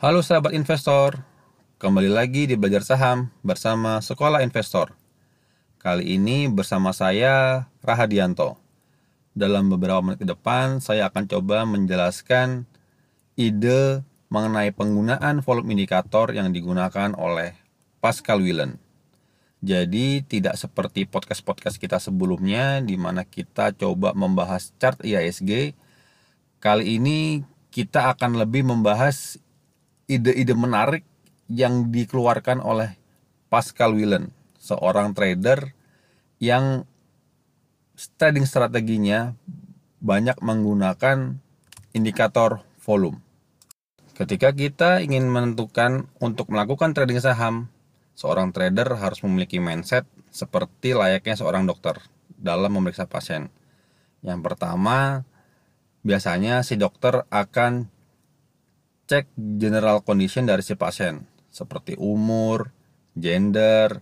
Halo sahabat investor, kembali lagi di Belajar Saham bersama Sekolah Investor. Kali ini bersama saya Rahadianto. Dalam beberapa menit ke depan, saya akan coba menjelaskan ide mengenai penggunaan volume indikator yang digunakan oleh Pascal Willen. Jadi tidak seperti podcast-podcast kita sebelumnya di mana kita coba membahas chart IISG. Kali ini kita akan lebih membahas ide-ide menarik yang dikeluarkan oleh Pascal Willen, seorang trader yang trading strateginya banyak menggunakan indikator volume. Ketika kita ingin menentukan untuk melakukan trading saham, seorang trader harus memiliki mindset seperti layaknya seorang dokter dalam memeriksa pasien. Yang pertama, biasanya si dokter akan cek general condition dari si pasien seperti umur, gender,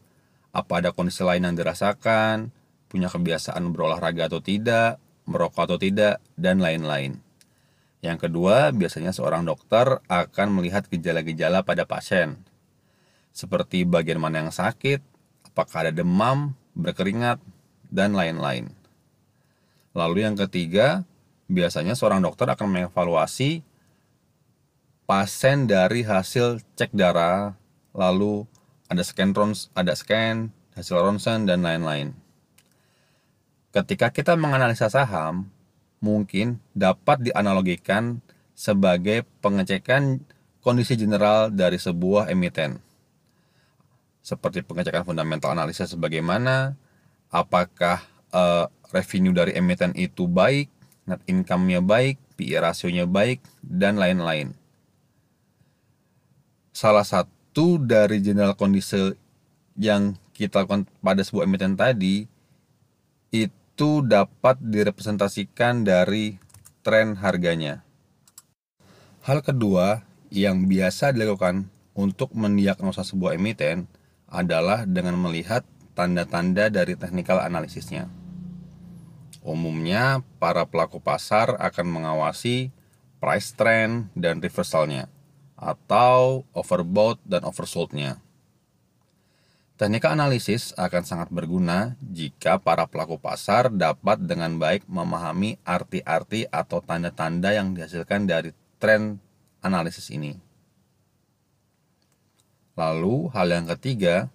apa ada kondisi lain yang dirasakan, punya kebiasaan berolahraga atau tidak, merokok atau tidak, dan lain-lain. Yang kedua, biasanya seorang dokter akan melihat gejala-gejala pada pasien, seperti bagian mana yang sakit, apakah ada demam, berkeringat, dan lain-lain. Lalu yang ketiga, biasanya seorang dokter akan mengevaluasi pasien dari hasil cek darah, lalu ada scan rons, ada scan, hasil ronsen dan lain-lain. Ketika kita menganalisa saham, mungkin dapat dianalogikan sebagai pengecekan kondisi general dari sebuah emiten. Seperti pengecekan fundamental analisa sebagaimana apakah uh, revenue dari emiten itu baik, net income-nya baik, PE rasionya baik, dan lain-lain salah satu dari general kondisi yang kita lakukan pada sebuah emiten tadi itu dapat direpresentasikan dari tren harganya. Hal kedua yang biasa dilakukan untuk mendiagnosa sebuah emiten adalah dengan melihat tanda-tanda dari technical analisisnya. Umumnya, para pelaku pasar akan mengawasi price trend dan reversalnya atau overbought dan oversoldnya. Teknika analisis akan sangat berguna jika para pelaku pasar dapat dengan baik memahami arti-arti atau tanda-tanda yang dihasilkan dari tren analisis ini. Lalu, hal yang ketiga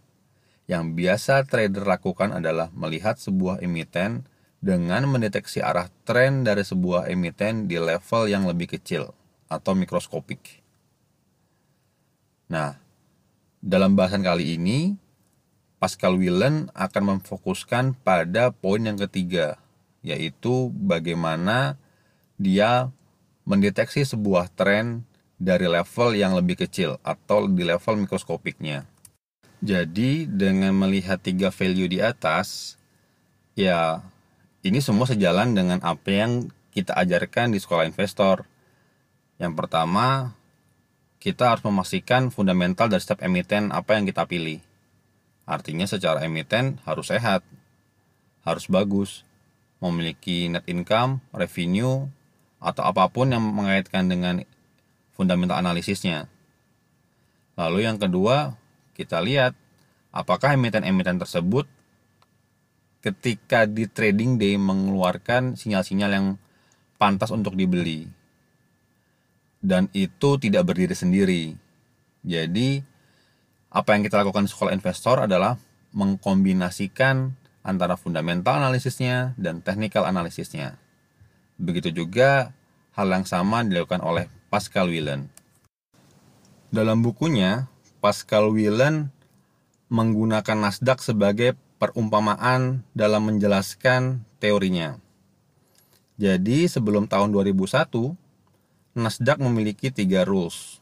yang biasa trader lakukan adalah melihat sebuah emiten dengan mendeteksi arah tren dari sebuah emiten di level yang lebih kecil atau mikroskopik. Nah, dalam bahasan kali ini, Pascal Willen akan memfokuskan pada poin yang ketiga, yaitu bagaimana dia mendeteksi sebuah tren dari level yang lebih kecil atau di level mikroskopiknya. Jadi dengan melihat tiga value di atas, ya ini semua sejalan dengan apa yang kita ajarkan di sekolah investor. Yang pertama, kita harus memastikan fundamental dari setiap emiten apa yang kita pilih. Artinya secara emiten harus sehat, harus bagus, memiliki net income, revenue, atau apa pun yang mengaitkan dengan fundamental analisisnya. Lalu yang kedua, kita lihat apakah emiten-emiten tersebut ketika di trading day mengeluarkan sinyal-sinyal yang pantas untuk dibeli dan itu tidak berdiri sendiri. Jadi apa yang kita lakukan di sekolah investor adalah mengkombinasikan antara fundamental analisisnya dan technical analisisnya. Begitu juga hal yang sama dilakukan oleh Pascal Willen. Dalam bukunya, Pascal Willen menggunakan Nasdaq sebagai perumpamaan dalam menjelaskan teorinya. Jadi sebelum tahun 2001, Nasdaq memiliki tiga rules.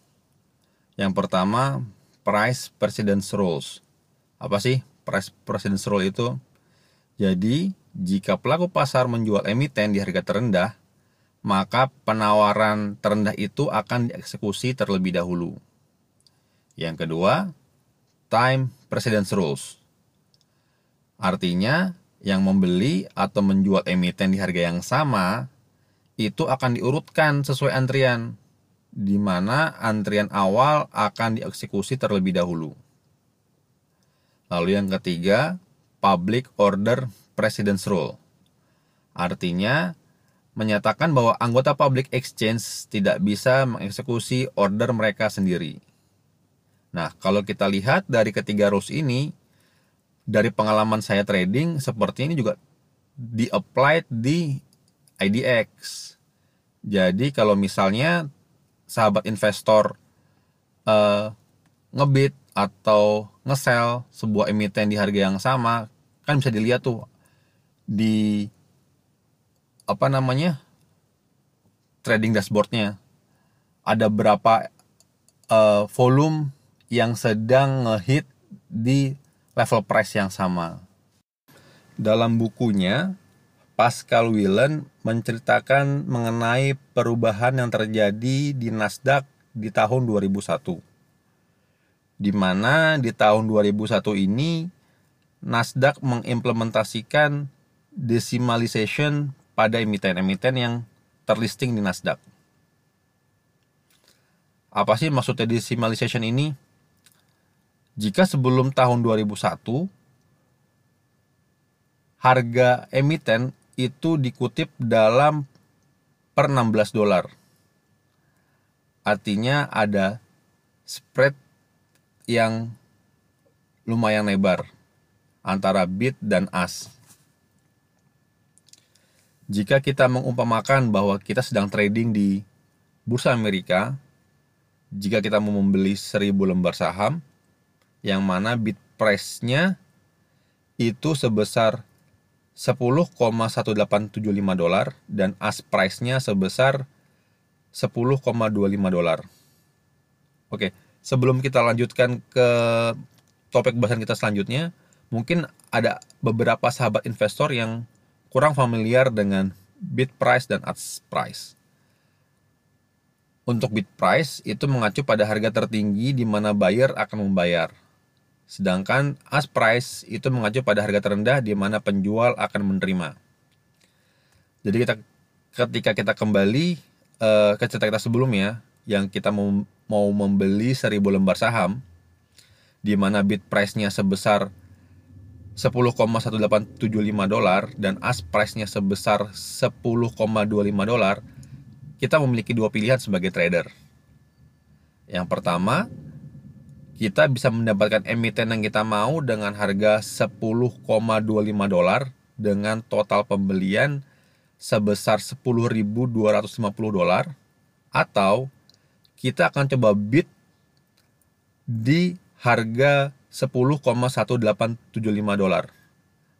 Yang pertama, price precedence rules. Apa sih price precedence rule itu? Jadi, jika pelaku pasar menjual emiten di harga terendah, maka penawaran terendah itu akan dieksekusi terlebih dahulu. Yang kedua, time precedence rules. Artinya, yang membeli atau menjual emiten di harga yang sama itu akan diurutkan sesuai antrian. di mana antrian awal akan dieksekusi terlebih dahulu. Lalu yang ketiga, Public Order Precedence Rule. Artinya, menyatakan bahwa anggota public exchange tidak bisa mengeksekusi order mereka sendiri. Nah, kalau kita lihat dari ketiga rules ini, dari pengalaman saya trading, seperti ini juga di-applied di IDX. Jadi kalau misalnya sahabat investor uh, ngebit atau ngesel sebuah emiten di harga yang sama, kan bisa dilihat tuh di apa namanya trading dashboardnya ada berapa uh, volume yang sedang ngehit di level price yang sama. Dalam bukunya, Pascal Willen menceritakan mengenai perubahan yang terjadi di Nasdaq di tahun 2001. Di mana di tahun 2001 ini Nasdaq mengimplementasikan decimalization pada emiten-emiten yang terlisting di Nasdaq. Apa sih maksudnya decimalization ini? Jika sebelum tahun 2001 harga emiten itu dikutip dalam per 16 dolar. Artinya ada spread yang lumayan lebar antara bid dan as jika kita mengumpamakan bahwa kita sedang trading di bursa Amerika, jika kita mau membeli 1000 lembar saham, yang mana bid price-nya itu sebesar 10,1875 dolar dan ask price-nya sebesar 10,25 dolar. Oke, sebelum kita lanjutkan ke topik bahasan kita selanjutnya, mungkin ada beberapa sahabat investor yang kurang familiar dengan bid price dan ask price. Untuk bid price itu mengacu pada harga tertinggi di mana buyer akan membayar. Sedangkan ask price itu mengacu pada harga terendah di mana penjual akan menerima. Jadi kita ketika kita kembali uh, ke cerita kita sebelumnya yang kita mau, mau membeli 1000 lembar saham di mana bid price-nya sebesar 10,1875 dolar dan ask price-nya sebesar 10,25 dolar, kita memiliki dua pilihan sebagai trader. Yang pertama, kita bisa mendapatkan emiten yang kita mau dengan harga 10,25 dolar dengan total pembelian sebesar 10.250 dolar atau kita akan coba bid di harga 10,1875 dolar.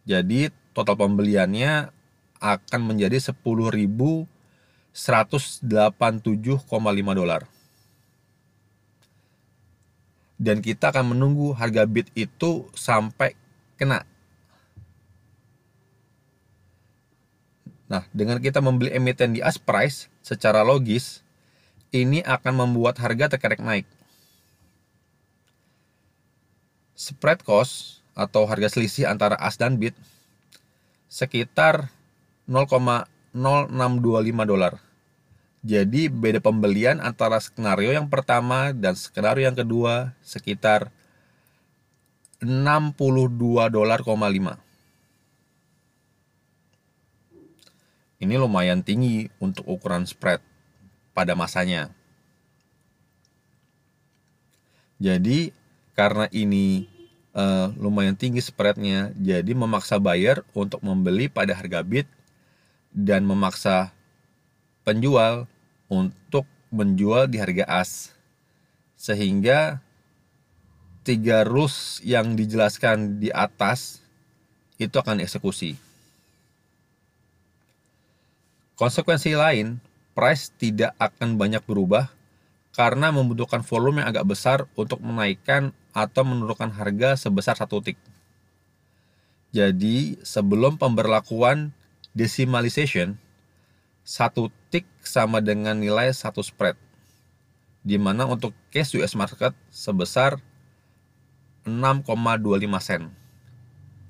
Jadi total pembeliannya akan menjadi 10.187,5 dolar. Dan kita akan menunggu harga bid itu sampai kena. Nah, dengan kita membeli emiten di ask price secara logis, ini akan membuat harga terkerek naik spread cost atau harga selisih antara as dan bid sekitar 0,0625 dolar. Jadi beda pembelian antara skenario yang pertama dan skenario yang kedua sekitar 62 dolar, 5. Ini lumayan tinggi untuk ukuran spread pada masanya. Jadi karena ini uh, lumayan tinggi spreadnya jadi memaksa buyer untuk membeli pada harga bid dan memaksa penjual untuk menjual di harga as sehingga tiga rules yang dijelaskan di atas itu akan dieksekusi. Konsekuensi lain, price tidak akan banyak berubah karena membutuhkan volume yang agak besar untuk menaikkan atau menurunkan harga sebesar satu tick. Jadi sebelum pemberlakuan decimalization, satu tick sama dengan nilai satu spread. Di mana untuk case US market sebesar 6,25 sen.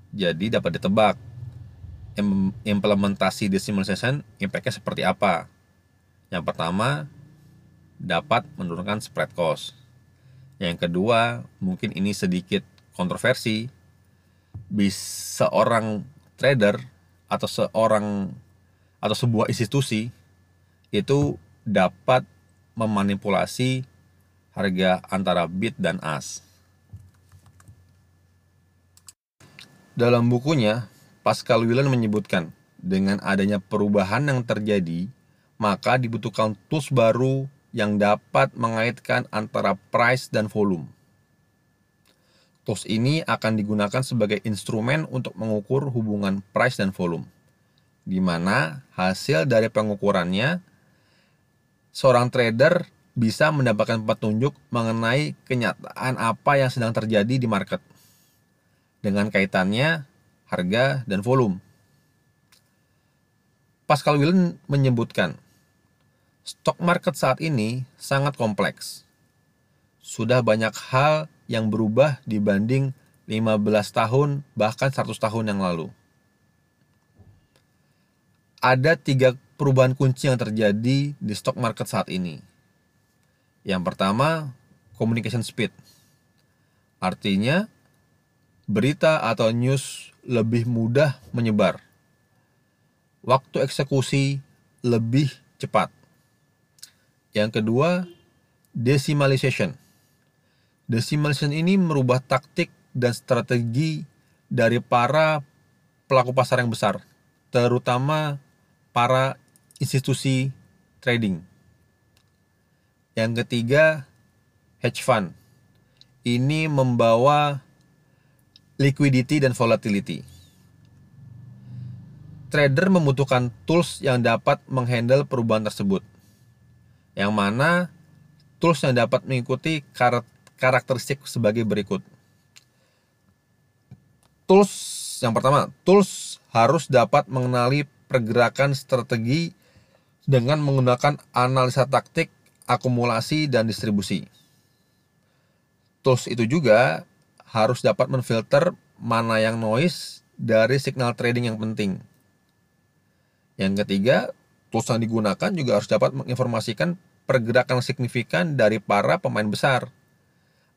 Jadi dapat ditebak implementasi decimalization impact-nya seperti apa. Yang pertama, dapat menurunkan spread cost. Yang kedua, mungkin ini sedikit kontroversi. Bisa seorang trader atau seorang atau sebuah institusi itu dapat memanipulasi harga antara bid dan as. Dalam bukunya, Pascal Willen menyebutkan, dengan adanya perubahan yang terjadi, maka dibutuhkan tools baru yang dapat mengaitkan antara price dan volume. Tools ini akan digunakan sebagai instrumen untuk mengukur hubungan price dan volume, di mana hasil dari pengukurannya seorang trader bisa mendapatkan petunjuk mengenai kenyataan apa yang sedang terjadi di market dengan kaitannya harga dan volume. Pascal Willen menyebutkan, stok market saat ini sangat kompleks. Sudah banyak hal yang berubah dibanding 15 tahun bahkan 100 tahun yang lalu. Ada tiga perubahan kunci yang terjadi di stock market saat ini. Yang pertama, communication speed. Artinya, berita atau news lebih mudah menyebar. Waktu eksekusi lebih cepat. Yang kedua, decimalization. Decimalization ini merubah taktik dan strategi dari para pelaku pasar yang besar, terutama para institusi trading. Yang ketiga, hedge fund. Ini membawa liquidity dan volatility. Trader membutuhkan tools yang dapat menghandle perubahan tersebut. Yang mana tools yang dapat mengikuti karakteristik sebagai berikut. Tools yang pertama, tools harus dapat mengenali pergerakan strategi dengan menggunakan analisa taktik, akumulasi, dan distribusi. Tools itu juga harus dapat menfilter mana yang noise dari signal trading yang penting. Yang ketiga, tools yang digunakan juga harus dapat menginformasikan pergerakan signifikan dari para pemain besar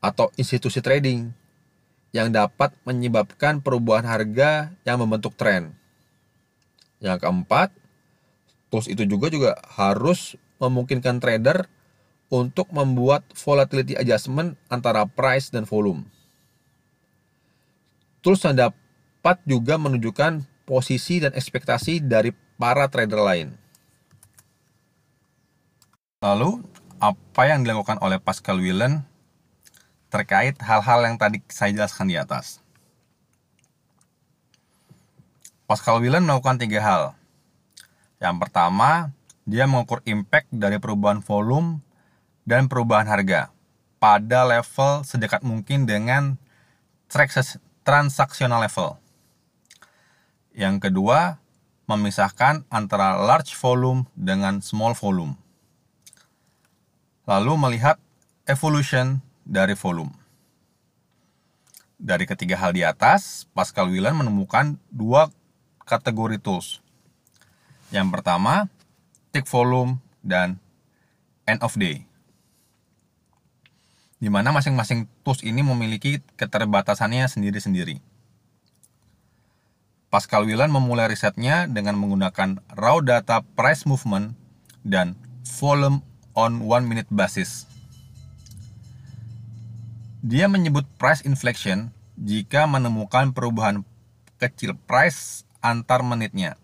atau institusi trading yang dapat menyebabkan perubahan harga yang membentuk tren. Yang keempat, tools itu juga juga harus memungkinkan trader untuk membuat volatility adjustment antara price dan volume. Tools yang dapat juga menunjukkan posisi dan ekspektasi dari para trader lain. Lalu, apa yang dilakukan oleh Pascal Willen terkait hal-hal yang tadi saya jelaskan di atas? Pascal Willen melakukan tiga hal. Yang pertama, dia mengukur impact dari perubahan volume dan perubahan harga pada level sedekat mungkin dengan transaksional level. Yang kedua, memisahkan antara large volume dengan small volume. Lalu melihat evolution dari volume. Dari ketiga hal di atas, Pascal Willen menemukan dua kategori tools. Yang pertama, tick volume dan end of day. Di mana masing-masing tools ini memiliki keterbatasannya sendiri-sendiri. Pascal Willan memulai risetnya dengan menggunakan raw data price movement dan volume on one minute basis. Dia menyebut price inflection jika menemukan perubahan kecil price antar menitnya.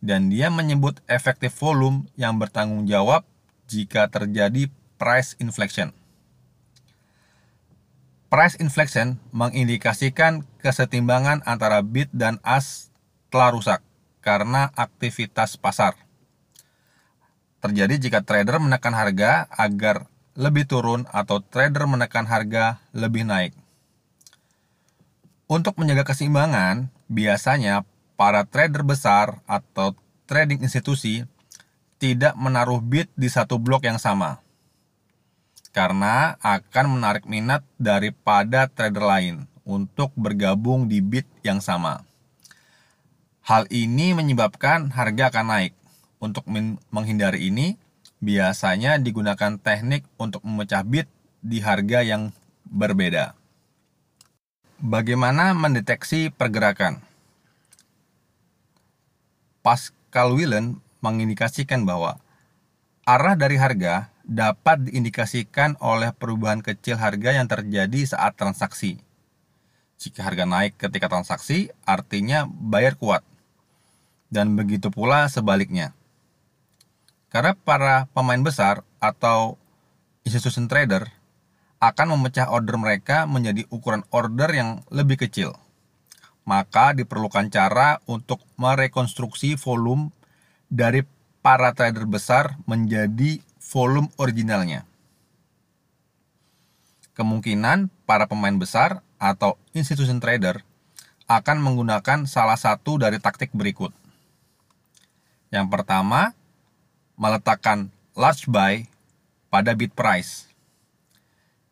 Dan dia menyebut efektif volume yang bertanggung jawab jika terjadi price inflection. Price inflection mengindikasikan kesetimbangan antara bid dan as telah rusak karena aktivitas pasar. Terjadi jika trader menekan harga agar lebih turun atau trader menekan harga lebih naik. Untuk menjaga keseimbangan, biasanya para trader besar atau trading institusi tidak menaruh bid di satu blok yang sama karena akan menarik minat daripada trader lain untuk bergabung di bid yang sama. Hal ini menyebabkan harga akan naik. Untuk menghindari ini, Biasanya digunakan teknik untuk memecah bit di harga yang berbeda. Bagaimana mendeteksi pergerakan? Pascal Willen mengindikasikan bahwa arah dari harga dapat diindikasikan oleh perubahan kecil harga yang terjadi saat transaksi. Jika harga naik ketika transaksi, artinya bayar kuat. Dan begitu pula sebaliknya. Karena para pemain besar atau institution trader akan memecah order mereka menjadi ukuran order yang lebih kecil. Maka diperlukan cara untuk merekonstruksi volume dari para trader besar menjadi volume originalnya. Kemungkinan para pemain besar atau institution trader akan menggunakan salah satu dari taktik berikut. Yang pertama, meletakkan large buy pada bid price.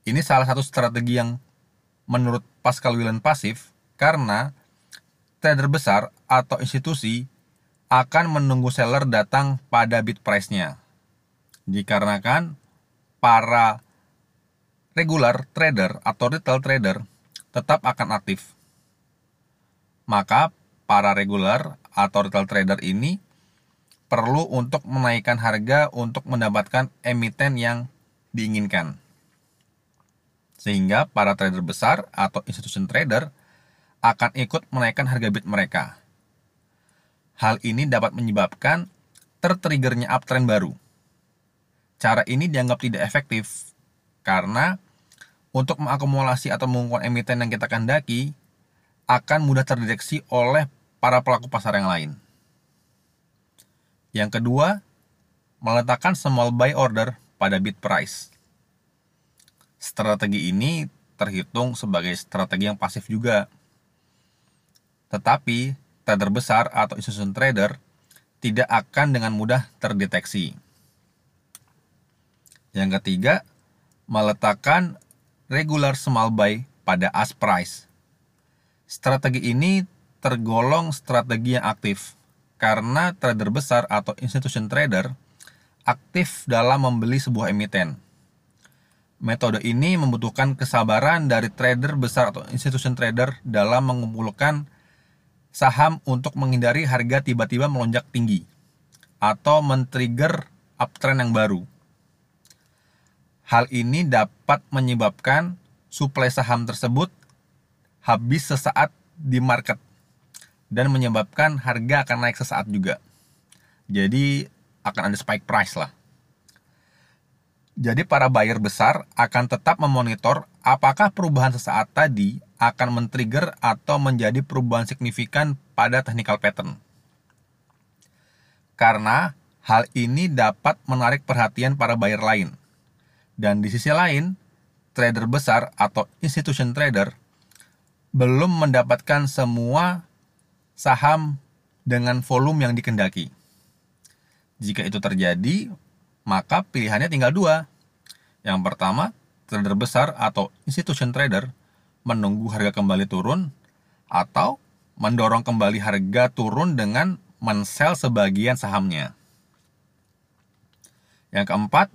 Ini salah satu strategi yang menurut Pascal Willen pasif karena trader besar atau institusi akan menunggu seller datang pada bid price-nya. Dikarenakan para regular trader atau retail trader tetap akan aktif. Maka para regular atau retail trader ini perlu untuk menaikkan harga untuk mendapatkan emiten yang diinginkan. Sehingga para trader besar atau institution trader akan ikut menaikkan harga bid mereka. Hal ini dapat menyebabkan tertriggernya uptrend baru. Cara ini dianggap tidak efektif karena untuk mengakumulasi atau mengumpulkan emiten yang kita kendaki akan mudah terdeteksi oleh para pelaku pasar yang lain. Yang kedua, meletakkan small buy order pada bid price. Strategi ini terhitung sebagai strategi yang pasif juga. Tetapi trader besar atau institution trader tidak akan dengan mudah terdeteksi. Yang ketiga, meletakkan regular small buy pada ask price. Strategi ini tergolong strategi yang aktif karena trader besar atau institution trader aktif dalam membeli sebuah emiten. Metode ini membutuhkan kesabaran dari trader besar atau institution trader dalam mengumpulkan saham untuk menghindari harga tiba-tiba melonjak tinggi atau men-trigger uptrend yang baru. Hal ini dapat menyebabkan suplai saham tersebut habis sesaat di market dan menyebabkan harga akan naik sesaat juga. Jadi akan ada spike price lah. Jadi para buyer besar akan tetap memonitor apakah perubahan sesaat tadi akan men-trigger atau menjadi perubahan signifikan pada technical pattern. Karena hal ini dapat menarik perhatian para buyer lain. Dan di sisi lain, trader besar atau institution trader belum mendapatkan semua saham dengan volume yang dikendaki. Jika itu terjadi, maka pilihannya tinggal dua. Yang pertama, trader besar atau institution trader menunggu harga kembali turun atau mendorong kembali harga turun dengan mensel sebagian sahamnya. Yang keempat,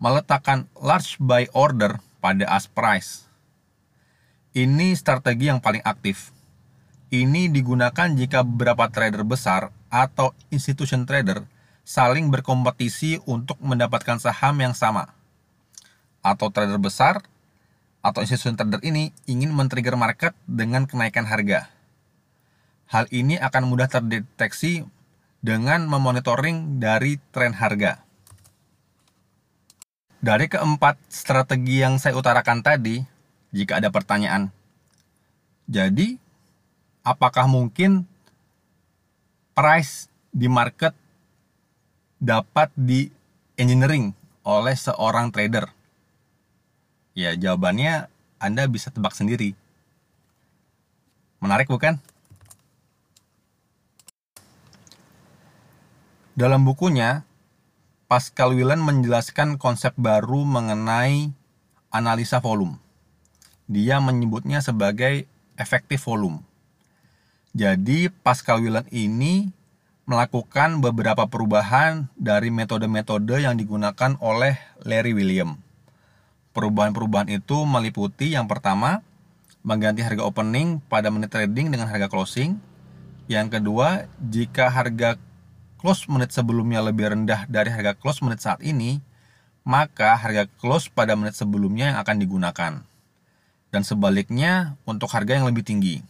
meletakkan large buy order pada ask price. Ini strategi yang paling aktif. Ini digunakan jika beberapa trader besar atau institution trader saling berkompetisi untuk mendapatkan saham yang sama. Atau trader besar atau institusi trader ini ingin men-trigger market dengan kenaikan harga. Hal ini akan mudah terdeteksi dengan memonitoring dari tren harga. Dari keempat strategi yang saya utarakan tadi, jika ada pertanyaan, jadi apakah mungkin price di market dapat di engineering oleh seorang trader? Ya, jawabannya Anda bisa tebak sendiri. Menarik bukan? Dalam bukunya, Pascal Willen menjelaskan konsep baru mengenai analisa volume. Dia menyebutnya sebagai efektif volume. Jadi, Pascal Willen ini melakukan beberapa perubahan dari metode-metode yang digunakan oleh Larry William. Perubahan-perubahan itu meliputi yang pertama, mengganti harga opening pada menit trading dengan harga closing. Yang kedua, jika harga close menit sebelumnya lebih rendah dari harga close menit saat ini, maka harga close pada menit sebelumnya yang akan digunakan. Dan sebaliknya untuk harga yang lebih tinggi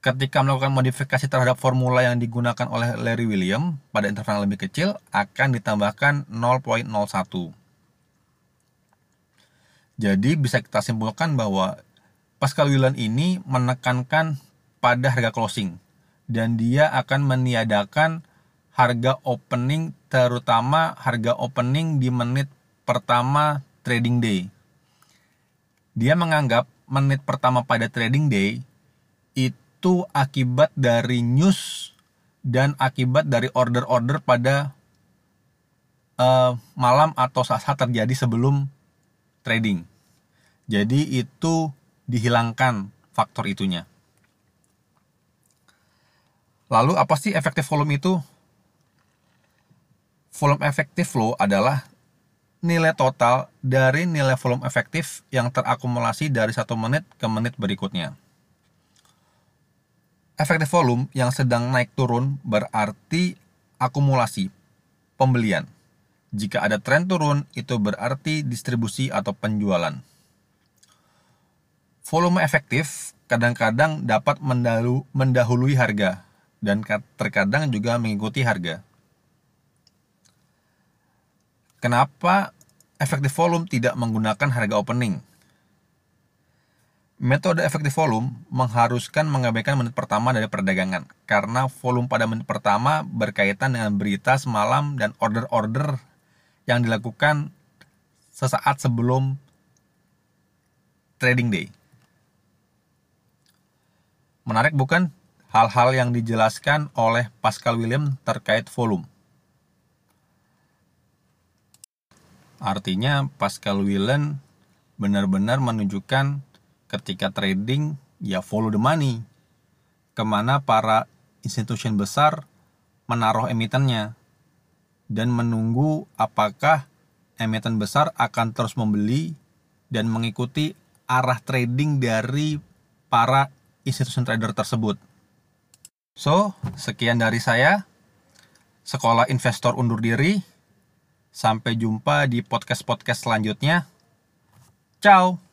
ketika melakukan modifikasi terhadap formula yang digunakan oleh Larry William pada interval yang lebih kecil akan ditambahkan 0.01. Jadi bisa kita simpulkan bahwa Pascal William ini menekankan pada harga closing dan dia akan meniadakan harga opening terutama harga opening di menit pertama trading day. Dia menganggap menit pertama pada trading day itu itu akibat dari news dan akibat dari order-order pada uh, malam atau saat-saat terjadi sebelum trading. Jadi itu dihilangkan faktor itunya. Lalu apa sih efektif volume itu? Volume efektif flow adalah nilai total dari nilai volume efektif yang terakumulasi dari satu menit ke menit berikutnya. Efektif volume yang sedang naik turun berarti akumulasi pembelian. Jika ada tren turun, itu berarti distribusi atau penjualan. Volume efektif kadang-kadang dapat mendahului harga dan terkadang juga mengikuti harga. Kenapa efektif volume tidak menggunakan harga opening? Metode efektif volume mengharuskan mengabaikan menit pertama dari perdagangan karena volume pada menit pertama berkaitan dengan berita semalam dan order-order yang dilakukan sesaat sebelum trading day. Menarik bukan hal-hal yang dijelaskan oleh Pascal William terkait volume? Artinya Pascal William benar-benar menunjukkan ketika trading ya follow the money ke mana para institusi besar menaruh emitennya dan menunggu apakah emiten besar akan terus membeli dan mengikuti arah trading dari para institusi trader tersebut. So, sekian dari saya. Sekolah Investor undur diri. Sampai jumpa di podcast-podcast selanjutnya. Ciao.